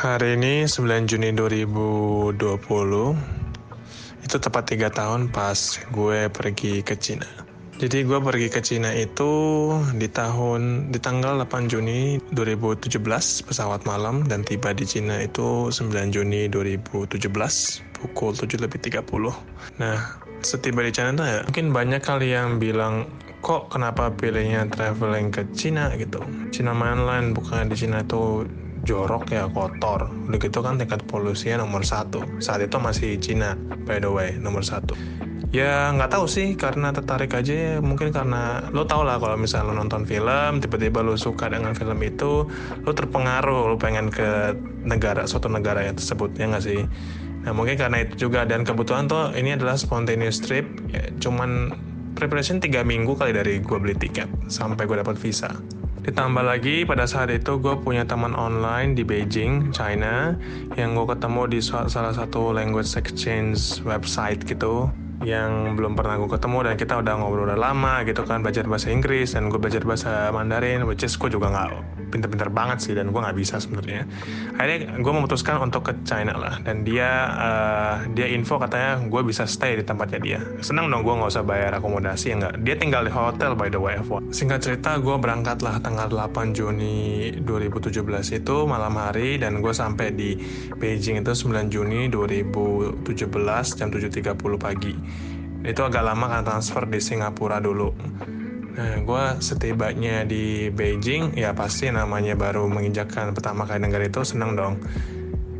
Hari ini 9 Juni 2020 Itu tepat 3 tahun pas gue pergi ke Cina Jadi gue pergi ke Cina itu di tahun di tanggal 8 Juni 2017 pesawat malam dan tiba di Cina itu 9 Juni 2017 pukul 7 lebih 30. Nah, setiba di China tuh ya mungkin banyak kali yang bilang kok kenapa pilihnya traveling ke Cina gitu. Cina mainland bukan di Cina itu jorok ya kotor. Begitu kan tingkat polusinya nomor satu. Saat itu masih Cina by the way nomor satu. Ya nggak tahu sih karena tertarik aja ya. Mungkin karena lo tau lah kalau misalnya lo nonton film tiba-tiba lo suka dengan film itu lo terpengaruh lo pengen ke negara suatu negara yang tersebut ya nggak sih? Nah mungkin karena itu juga dan kebetulan tuh ini adalah spontaneous trip ya, cuman preparation tiga minggu kali dari gue beli tiket sampai gue dapat visa Ditambah lagi pada saat itu gue punya teman online di Beijing, China, yang gue ketemu di salah satu language exchange website gitu yang belum pernah gue ketemu dan kita udah ngobrol udah lama gitu kan belajar bahasa Inggris dan gue belajar bahasa Mandarin which is gue juga nggak pinter-pinter banget sih dan gue nggak bisa sebenarnya. Akhirnya gue memutuskan untuk ke China lah dan dia uh, dia info katanya gue bisa stay di tempatnya dia. Senang dong gue nggak usah bayar akomodasi ya nggak? Dia tinggal di hotel by the way singkat cerita gue berangkat lah tanggal 8 Juni 2017 itu malam hari dan gue sampai di Beijing itu 9 Juni 2017 jam 7.30 pagi. Itu agak lama kan transfer di Singapura dulu nah gue setibanya di Beijing ya pasti namanya baru menginjakkan pertama kali negara itu seneng dong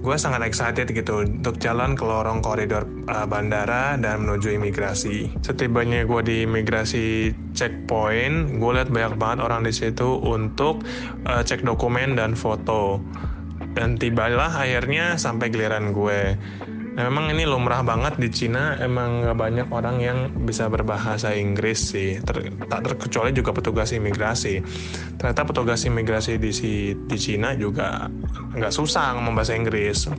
gue sangat excited gitu untuk jalan ke lorong koridor uh, bandara dan menuju imigrasi. Setibanya gue di imigrasi checkpoint, gue lihat banyak banget orang di situ untuk uh, cek dokumen dan foto. Dan tibalah akhirnya sampai giliran gue. Nah, memang ini lumrah banget di Cina, emang gak banyak orang yang bisa berbahasa Inggris sih, Ter, tak terkecuali juga petugas imigrasi. Ternyata petugas imigrasi di, di Cina juga nggak susah ngomong bahasa Inggris.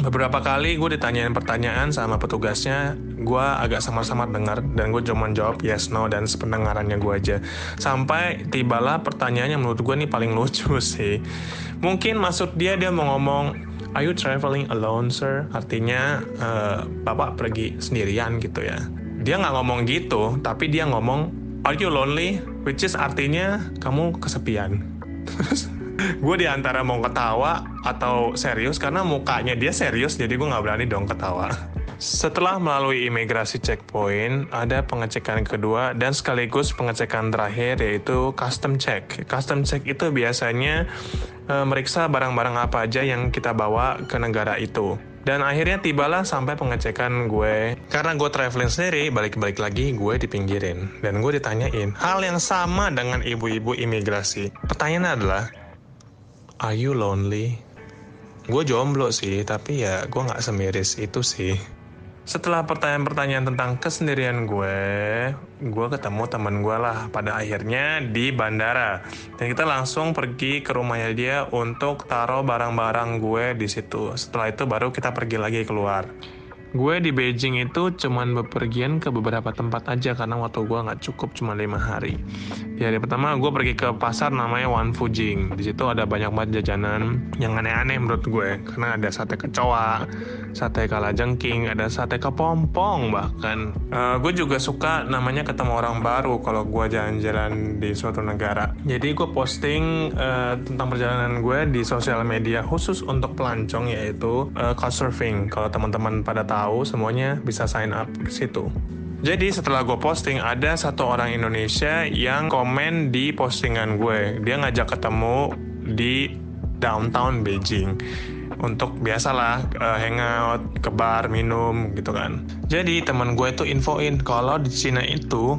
Beberapa kali gue ditanyain pertanyaan sama petugasnya, gue agak samar-samar dengar dan gue cuma jawab yes no dan sependengarannya gue aja. Sampai tibalah pertanyaannya menurut gue nih paling lucu sih. Mungkin maksud dia dia mau ngomong Are you traveling alone, sir? Artinya uh, bapak pergi sendirian gitu ya. Dia nggak ngomong gitu, tapi dia ngomong Are you lonely? Which is artinya kamu kesepian. Terus gue di antara mau ketawa atau serius karena mukanya dia serius jadi gue nggak berani dong ketawa. Setelah melalui imigrasi checkpoint, ada pengecekan kedua dan sekaligus pengecekan terakhir yaitu custom check. Custom check itu biasanya e, meriksa barang-barang apa aja yang kita bawa ke negara itu. Dan akhirnya tibalah sampai pengecekan gue. Karena gue traveling sendiri, balik-balik lagi gue dipinggirin. Dan gue ditanyain hal yang sama dengan ibu-ibu imigrasi. Pertanyaannya adalah, Are you lonely? Gue jomblo sih, tapi ya gue gak semiris itu sih setelah pertanyaan-pertanyaan tentang kesendirian gue, gue ketemu teman gue lah pada akhirnya di bandara. Dan kita langsung pergi ke rumahnya dia untuk taruh barang-barang gue di situ. Setelah itu baru kita pergi lagi keluar. Gue di Beijing itu cuman bepergian ke beberapa tempat aja karena waktu gue nggak cukup cuma lima hari. Di hari pertama gue pergi ke pasar namanya Wan Fujing. Di situ ada banyak banget jajanan yang aneh-aneh menurut gue karena ada sate kecoa, sate kalajengking, ada sate kepompong bahkan. Uh, gue juga suka namanya ketemu orang baru kalau gue jalan-jalan di suatu negara. Jadi gue posting uh, tentang perjalanan gue di sosial media khusus untuk pelancong yaitu uh, couchsurfing. Kalau teman-teman pada tahu tahu semuanya bisa sign up ke situ. Jadi setelah gue posting ada satu orang Indonesia yang komen di postingan gue. Dia ngajak ketemu di downtown Beijing untuk biasalah uh, hangout ke bar minum gitu kan. Jadi teman gue itu infoin kalau di Cina itu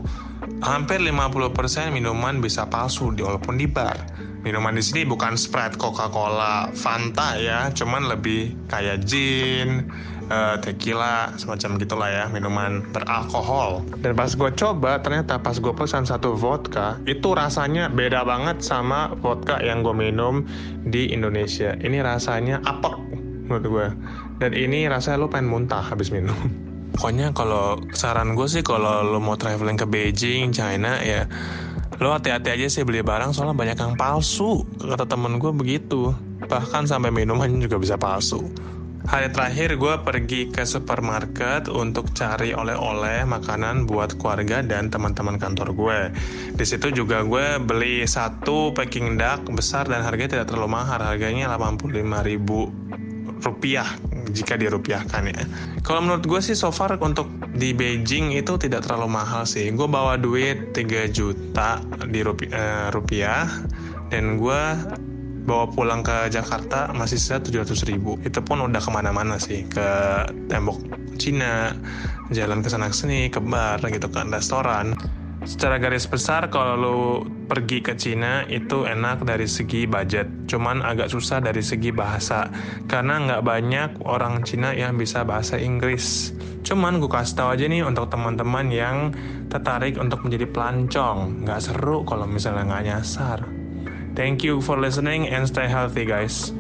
hampir 50% minuman bisa palsu di walaupun di bar. Minuman di sini bukan Sprite, Coca-Cola, Fanta ya, cuman lebih kayak gin, uh, tequila semacam gitulah ya minuman beralkohol. Dan pas gue coba ternyata pas gue pesan satu vodka itu rasanya beda banget sama vodka yang gue minum di Indonesia. Ini rasanya apek menurut gue dan ini rasanya lo pengen muntah habis minum. Pokoknya kalau saran gue sih kalau lo mau traveling ke Beijing China ya lo hati-hati aja sih beli barang soalnya banyak yang palsu kata temen gue begitu. Bahkan sampai minuman juga bisa palsu. Hari terakhir gue pergi ke supermarket untuk cari oleh-oleh makanan buat keluarga dan teman-teman kantor gue. Di situ juga gue beli satu packing duck besar dan harganya tidak terlalu mahal, harganya 85 ribu rupiah jika dirupiahkan ya. Kalau menurut gue sih so far untuk di Beijing itu tidak terlalu mahal sih. Gue bawa duit 3 juta di rupiah, eh, rupiah dan gue bawa pulang ke Jakarta masih sisa 700 ribu. Itu pun udah ke mana-mana sih ke tembok Cina jalan ke sana sini ke bar gitu kan restoran. Secara garis besar kalau lu pergi ke Cina itu enak dari segi budget. Cuman agak susah dari segi bahasa. Karena nggak banyak orang Cina yang bisa bahasa Inggris. Cuman gue kasih tau aja nih untuk teman-teman yang tertarik untuk menjadi pelancong. Nggak seru kalau misalnya nggak nyasar Thank you for listening and stay healthy, guys.